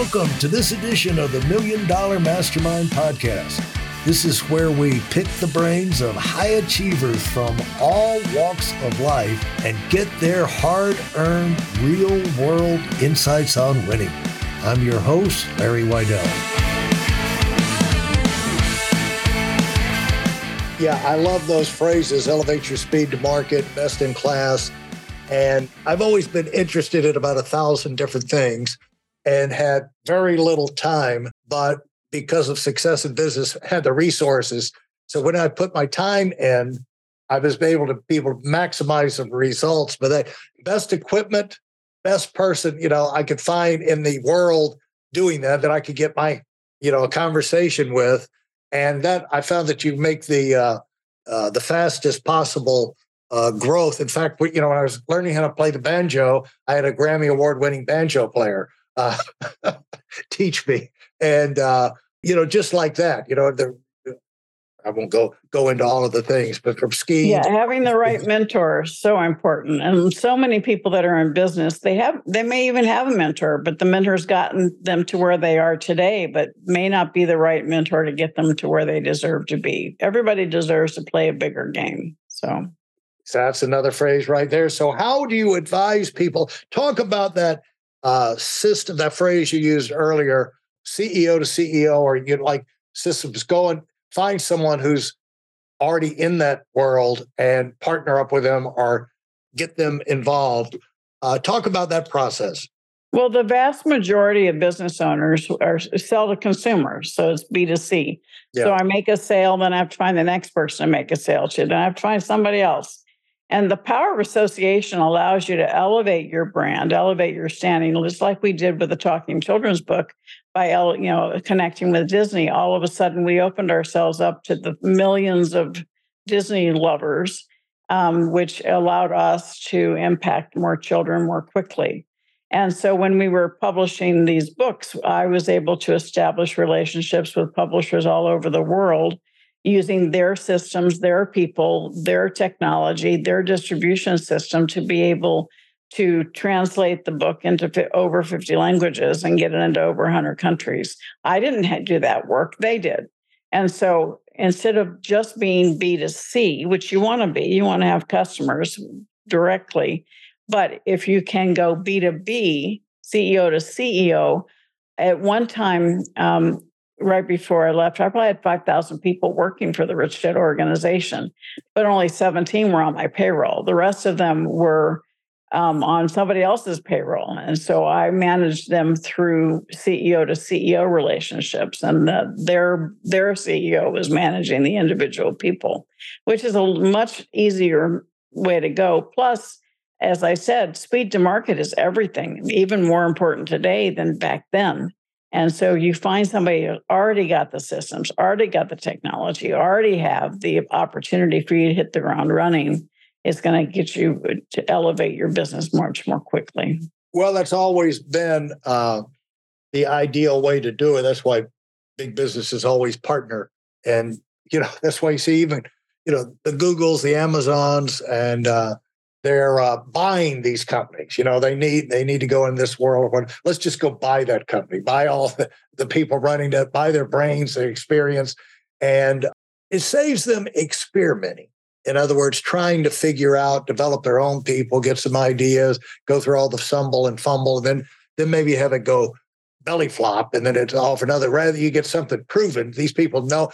Welcome to this edition of the Million Dollar Mastermind Podcast. This is where we pick the brains of high achievers from all walks of life and get their hard earned, real world insights on winning. I'm your host, Larry Weidel. Yeah, I love those phrases elevate your speed to market, best in class. And I've always been interested in about a thousand different things and had very little time, but because of success in business, had the resources. So when I put my time in, I was able to be able to maximize the results. But that best equipment, best person, you know, I could find in the world doing that that I could get my, you know, a conversation with, and that I found that you make the uh, uh, the fastest possible uh, growth. In fact, you know, when I was learning how to play the banjo, I had a Grammy Award winning banjo player uh, teach me. And, uh, you know, just like that, you know, the, I won't go go into all of the things, but from skiing. Yeah, having the right mentor is so important. And so many people that are in business, they have they may even have a mentor, but the mentor's gotten them to where they are today, but may not be the right mentor to get them to where they deserve to be. Everybody deserves to play a bigger game. So that's another phrase right there. So how do you advise people? Talk about that uh, system, that phrase you used earlier, CEO to CEO, or you like systems, go and find someone who's already in that world and partner up with them or get them involved. Uh, talk about that process. Well, the vast majority of business owners are sell to consumers, so it's B two C. So I make a sale, then I have to find the next person to make a sale to. Then I have to find somebody else. And the power of association allows you to elevate your brand, elevate your standing, just like we did with the Talking Children's book by you know connecting with Disney. All of a sudden, we opened ourselves up to the millions of Disney lovers, um, which allowed us to impact more children more quickly. And so, when we were publishing these books, I was able to establish relationships with publishers all over the world using their systems, their people, their technology, their distribution system to be able to translate the book into over 50 languages and get it into over 100 countries. I didn't do that work, they did. And so instead of just being B2C, which you want to be, you want to have customers directly. But if you can go B2B, CEO to CEO, at one time, um, right before I left, I probably had 5,000 people working for the Rich Dad organization, but only 17 were on my payroll. The rest of them were um, on somebody else's payroll. And so I managed them through CEO to CEO relationships. And the, their, their CEO was managing the individual people, which is a much easier way to go. Plus, as I said, speed to market is everything, even more important today than back then. And so you find somebody who already got the systems, already got the technology, already have the opportunity for you to hit the ground running. It's going to get you to elevate your business much more quickly. Well, that's always been uh, the ideal way to do it. That's why big businesses always partner. And, you know, that's why you see even, you know, the Googles, the Amazons, and uh, they're uh, buying these companies. You know, they need they need to go in this world. Let's just go buy that company, buy all the, the people running that, buy their brains, their experience, and it saves them experimenting. In other words, trying to figure out, develop their own people, get some ideas, go through all the stumble and fumble, and then then maybe have it go belly flop, and then it's off another. Rather, you get something proven. These people know.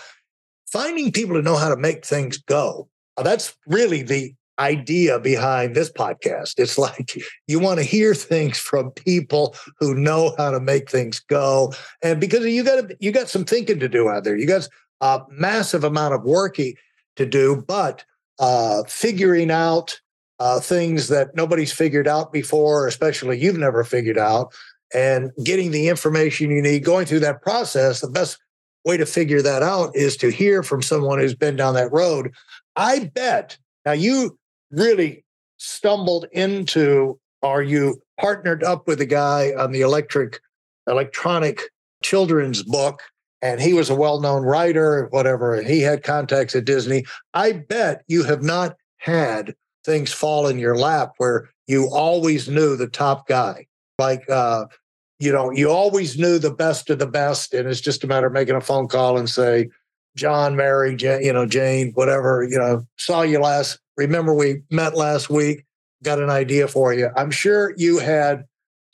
Finding people to know how to make things go. That's really the idea behind this podcast. It's like you want to hear things from people who know how to make things go. And because you got you got some thinking to do out there. You got a massive amount of working to do, but uh, figuring out uh, things that nobody's figured out before, especially you've never figured out, and getting the information you need, going through that process, the best way to figure that out is to hear from someone who's been down that road. I bet now you really stumbled into are you partnered up with a guy on the electric electronic children's book and he was a well-known writer whatever and he had contacts at disney i bet you have not had things fall in your lap where you always knew the top guy like uh, you know, you always knew the best of the best. And it's just a matter of making a phone call and say, John, Mary, Jane, you know, Jane, whatever, you know, saw you last, remember we met last week, got an idea for you. I'm sure you had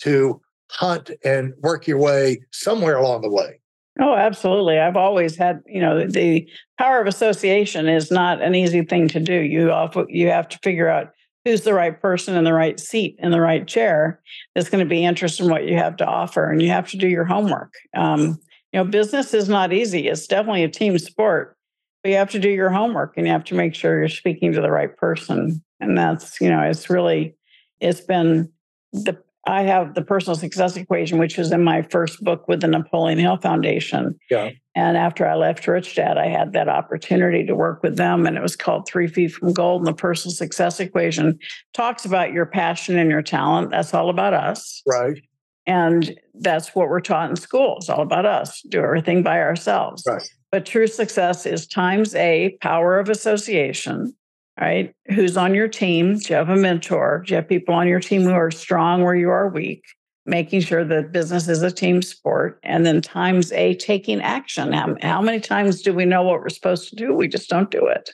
to hunt and work your way somewhere along the way. Oh, absolutely. I've always had, you know, the power of association is not an easy thing to do. You often, you have to figure out who's the right person in the right seat in the right chair that's going to be interested in what you have to offer and you have to do your homework um, you know business is not easy it's definitely a team sport but you have to do your homework and you have to make sure you're speaking to the right person and that's you know it's really it's been the I have the personal success equation, which was in my first book with the Napoleon Hill Foundation. Yeah. And after I left Rich Dad, I had that opportunity to work with them, and it was called Three Feet from Gold. And the personal success equation talks about your passion and your talent. That's all about us. Right. And that's what we're taught in school. It's all about us, do everything by ourselves. Right. But true success is times A, power of association right? Who's on your team? Do you have a mentor? Do you have people on your team who are strong where you are weak? Making sure that business is a team sport. And then times A, taking action. How, how many times do we know what we're supposed to do? We just don't do it.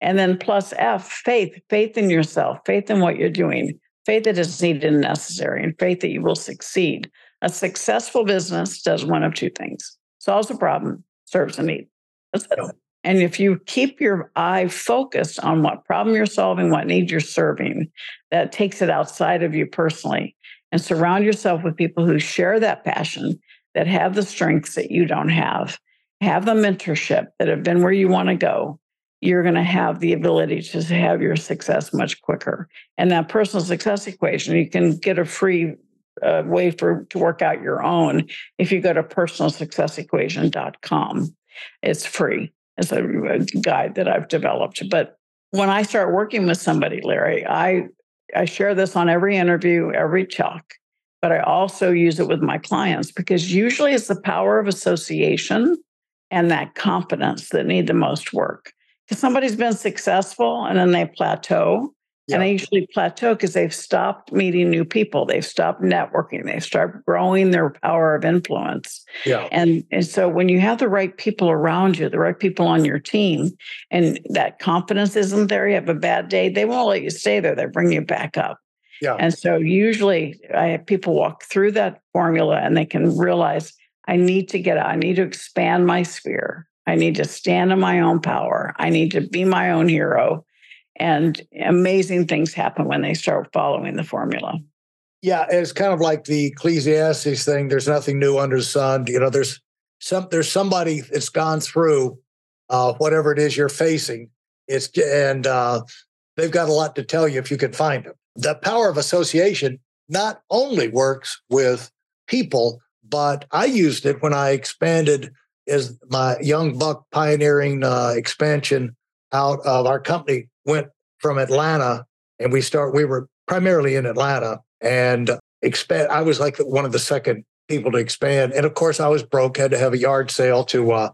And then plus F, faith, faith in yourself, faith in what you're doing, faith that is needed and necessary, and faith that you will succeed. A successful business does one of two things solves a problem, serves a need. And if you keep your eye focused on what problem you're solving, what need you're serving, that takes it outside of you personally. And surround yourself with people who share that passion, that have the strengths that you don't have, have the mentorship that have been where you want to go. You're going to have the ability to have your success much quicker. And that personal success equation, you can get a free uh, way for to work out your own if you go to personalsuccessequation.com. It's free as a, a guide that I've developed. But when I start working with somebody, Larry, I I share this on every interview, every talk, but I also use it with my clients because usually it's the power of association and that confidence that need the most work. Because somebody's been successful and then they plateau yeah. And they usually plateau because they've stopped meeting new people. They've stopped networking. They start growing their power of influence. Yeah. And, and so when you have the right people around you, the right people on your team, and that confidence isn't there, you have a bad day, they won't let you stay there. They bring you back up. Yeah. And so usually I have people walk through that formula and they can realize I need to get out, I need to expand my sphere. I need to stand in my own power. I need to be my own hero and amazing things happen when they start following the formula. Yeah, it's kind of like the Ecclesiastes thing. There's nothing new under the sun. You know, there's some there's somebody that's gone through uh, whatever it is you're facing. It's and uh, they've got a lot to tell you if you can find them. The power of association not only works with people, but I used it when I expanded as my young buck pioneering uh, expansion out of our company went from Atlanta and we start we were primarily in Atlanta and expand I was like one of the second people to expand. And of course I was broke had to have a yard sale to uh,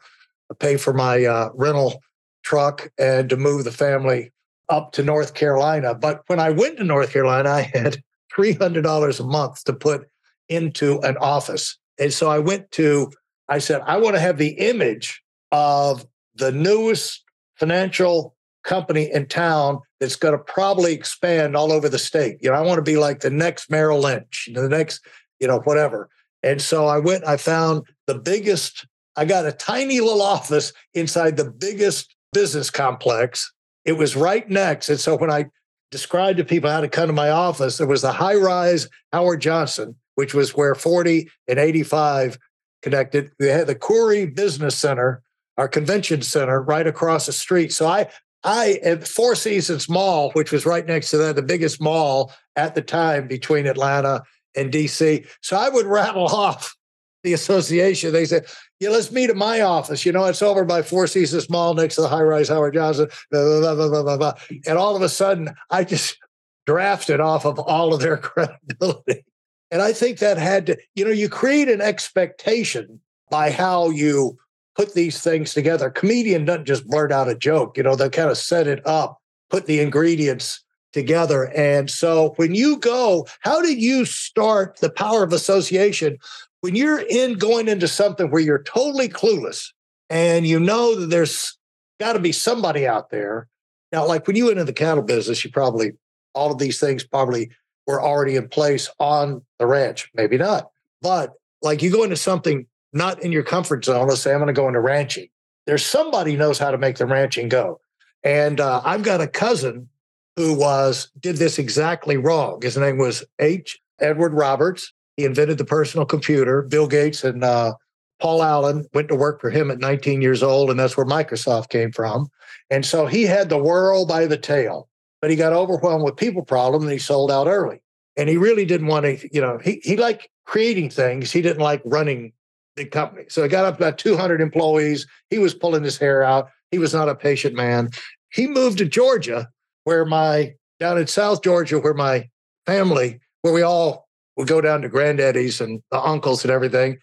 pay for my uh, rental truck and to move the family up to North Carolina. But when I went to North Carolina I had $300 a month to put into an office. And so I went to I said I want to have the image of the newest financial company in town that's going to probably expand all over the state. You know, I want to be like the next Merrill Lynch, the next, you know, whatever. And so I went, I found the biggest, I got a tiny little office inside the biggest business complex. It was right next. And so when I described to people how to come to my office, there was the high rise Howard Johnson, which was where 40 and 85 connected. We had the Koury Business Center, our convention center right across the street. So I I at Four Seasons Mall, which was right next to that, the biggest mall at the time between Atlanta and DC. So I would rattle off the association. They said, Yeah, let's meet at my office. You know, it's over by Four Seasons Mall next to the high rise Howard Johnson. Blah, blah, blah, and all of a sudden, I just drafted off of all of their credibility. And I think that had to, you know, you create an expectation by how you put these things together. Comedian doesn't just blurt out a joke, you know, they kind of set it up, put the ingredients together. And so when you go, how did you start the power of association when you're in going into something where you're totally clueless and you know that there's got to be somebody out there. Now, like when you went into the cattle business, you probably all of these things probably were already in place on the ranch. Maybe not. But like you go into something not in your comfort zone, let's say I'm going to go into ranching. There's somebody knows how to make the ranching go. And uh, I've got a cousin who was did this exactly wrong. His name was H. Edward Roberts. He invented the personal computer. Bill Gates and uh, Paul Allen went to work for him at 19 years old, and that's where Microsoft came from. And so he had the world by the tail, but he got overwhelmed with people problem and he sold out early. And he really didn't want to, you know, he, he liked creating things. He didn't like running the company. So he got up about 200 employees. He was pulling his hair out. He was not a patient man. He moved to Georgia, where my, down in South Georgia, where my family, where we all would go down to granddaddies and the uncles and everything.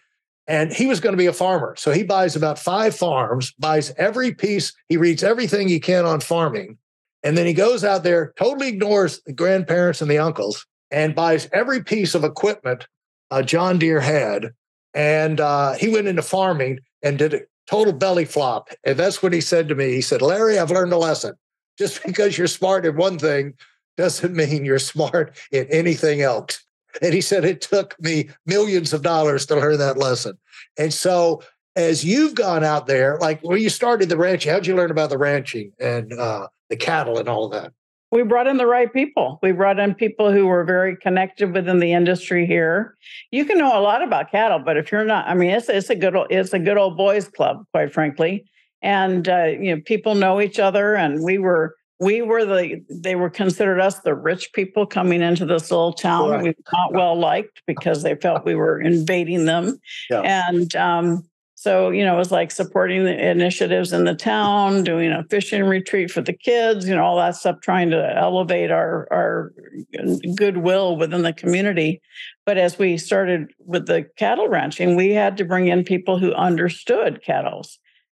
And he was going to be a farmer. So he buys about five farms, buys every piece, he reads everything he can on farming. And then he goes out there, totally ignores the grandparents and the uncles, and buys every piece of equipment uh, John Deere had. And uh, he went into farming and did a total belly flop. And that's what he said to me. He said, Larry, I've learned a lesson. Just because you're smart in one thing doesn't mean you're smart in anything else. And he said, it took me millions of dollars to learn that lesson. And so, as you've gone out there, like when you started the ranching, how'd you learn about the ranching and uh, the cattle and all of that? We brought in the right people. We brought in people who were very connected within the industry here. You can know a lot about cattle, but if you're not, I mean, it's it's a good it's a good old boys club, quite frankly. And uh, you know, people know each other, and we were we were the they were considered us the rich people coming into this little town right. we were not well liked because they felt we were invading them yeah. and um, so you know it was like supporting the initiatives in the town doing a fishing retreat for the kids you know all that stuff trying to elevate our our goodwill within the community but as we started with the cattle ranching we had to bring in people who understood cattle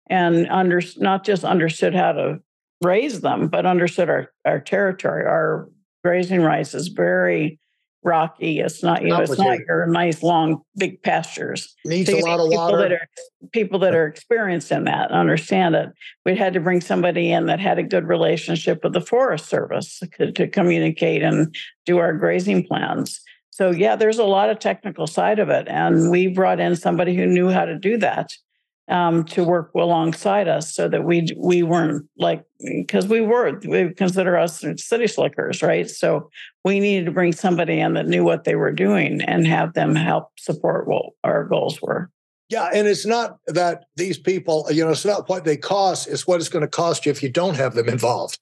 and under not just understood how to raise them, but understood our, our territory. Our grazing rights is very rocky. It's not, you know, it's not your nice long big pastures. Needs so a lot of water. That are, people that are experienced in that understand it. We had to bring somebody in that had a good relationship with the Forest Service to, to communicate and do our grazing plans. So yeah, there's a lot of technical side of it, and we brought in somebody who knew how to do that um, to work alongside us so that we we weren't like because we were we consider us city slickers right? So we needed to bring somebody in that knew what they were doing and have them help support what our goals were. Yeah and it's not that these people you know it's not what they cost it's what it's going to cost you if you don't have them involved.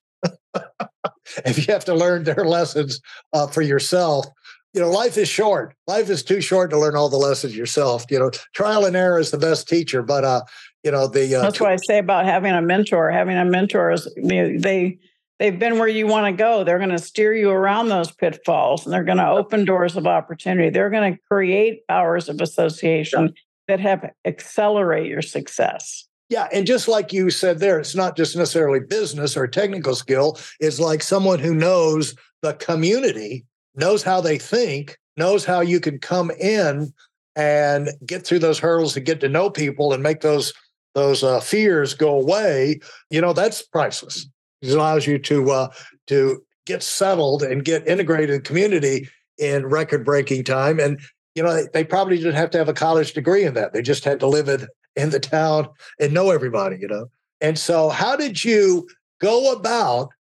If you have to learn their lessons uh, for yourself you know, life is short. Life is too short to learn all the lessons yourself. You know, trial and error is the best teacher. But uh, you know, the uh, that's what I say about having a mentor. Having a mentor is they they've been where you want to go. They're going to steer you around those pitfalls, and they're going to open doors of opportunity. They're going to create powers of association that have accelerate your success. Yeah, and just like you said there, it's not just necessarily business or technical skill. It's like someone who knows the community knows how they think, knows how you can come in and get through those hurdles and get to know people and make those those uh, fears go away. You know that's priceless. It allows you to uh, to get settled and get integrated in community in record breaking time. And you know they, probably didn't have to have a college degree in that. They just had to live in in the town and know everybody. You know. And so, how did you go about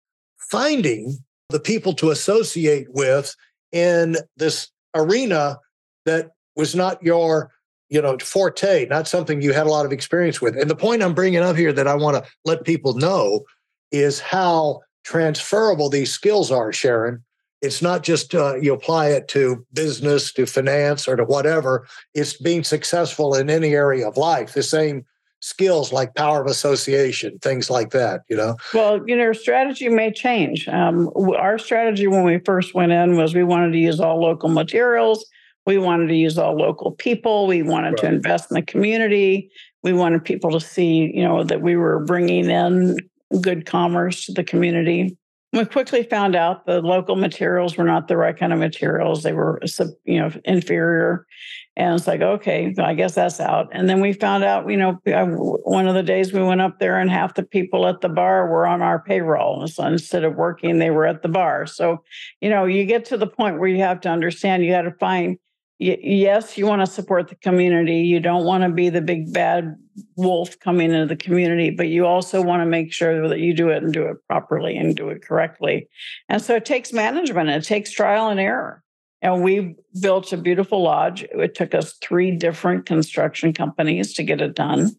finding the people to associate with in this arena that was not your you know forte not something you had a lot of experience with. And the point i'm bringing up here that i want to let people know is how transferable these skills are sharon. It's not just uh, you apply it to business to finance or to whatever. It's being successful in any area of life. The same skills like power of association, things like that, you know? Well, you know, strategy may change. Um, our strategy when we first went in was we wanted to use all local materials. We wanted to use all local people. We wanted right. to invest in the community. We wanted people to see, you know, that we were bringing in good commerce to the community. We quickly found out the local materials were not the right kind of materials. They were, you know, inferior. And it's like, okay, I guess that's out. And then we found out, you know, one of the days we went up there and half the people at the bar were on our payroll. So instead of working, they were at the bar. So, you know, you get to the point where you have to understand you got to find yes, you want to support the community. You don't want to be the big bad wolf coming into the community, but you also want to make sure that you do it and do it properly and do it correctly. And so it takes management, it takes trial and error. And we built a beautiful lodge. It took us three different construction companies to get it done.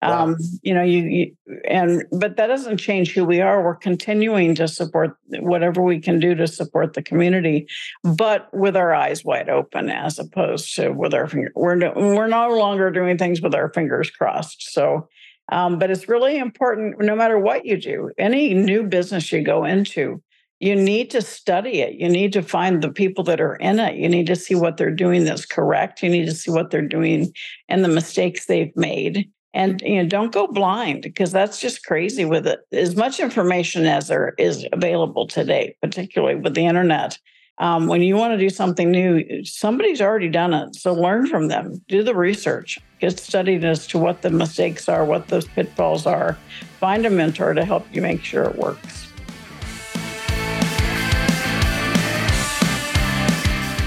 Wow. Um, you know, you, you, and but that doesn't change who we are. We're continuing to support whatever we can do to support the community, but with our eyes wide open, as opposed to with our finger. We're no, we're no longer doing things with our fingers crossed. So, um, but it's really important. No matter what you do, any new business you go into, you need to study it. You need to find the people that are in it. You need to see what they're doing that's correct. You need to see what they're doing and the mistakes they've made. And you know don't go blind because that's just crazy with it. As much information as there is available today particularly with the internet um, when you want to do something new somebody's already done it. So learn from them. Do the research. Get studied as to what the mistakes are what those pitfalls are. Find a mentor to help you make sure it works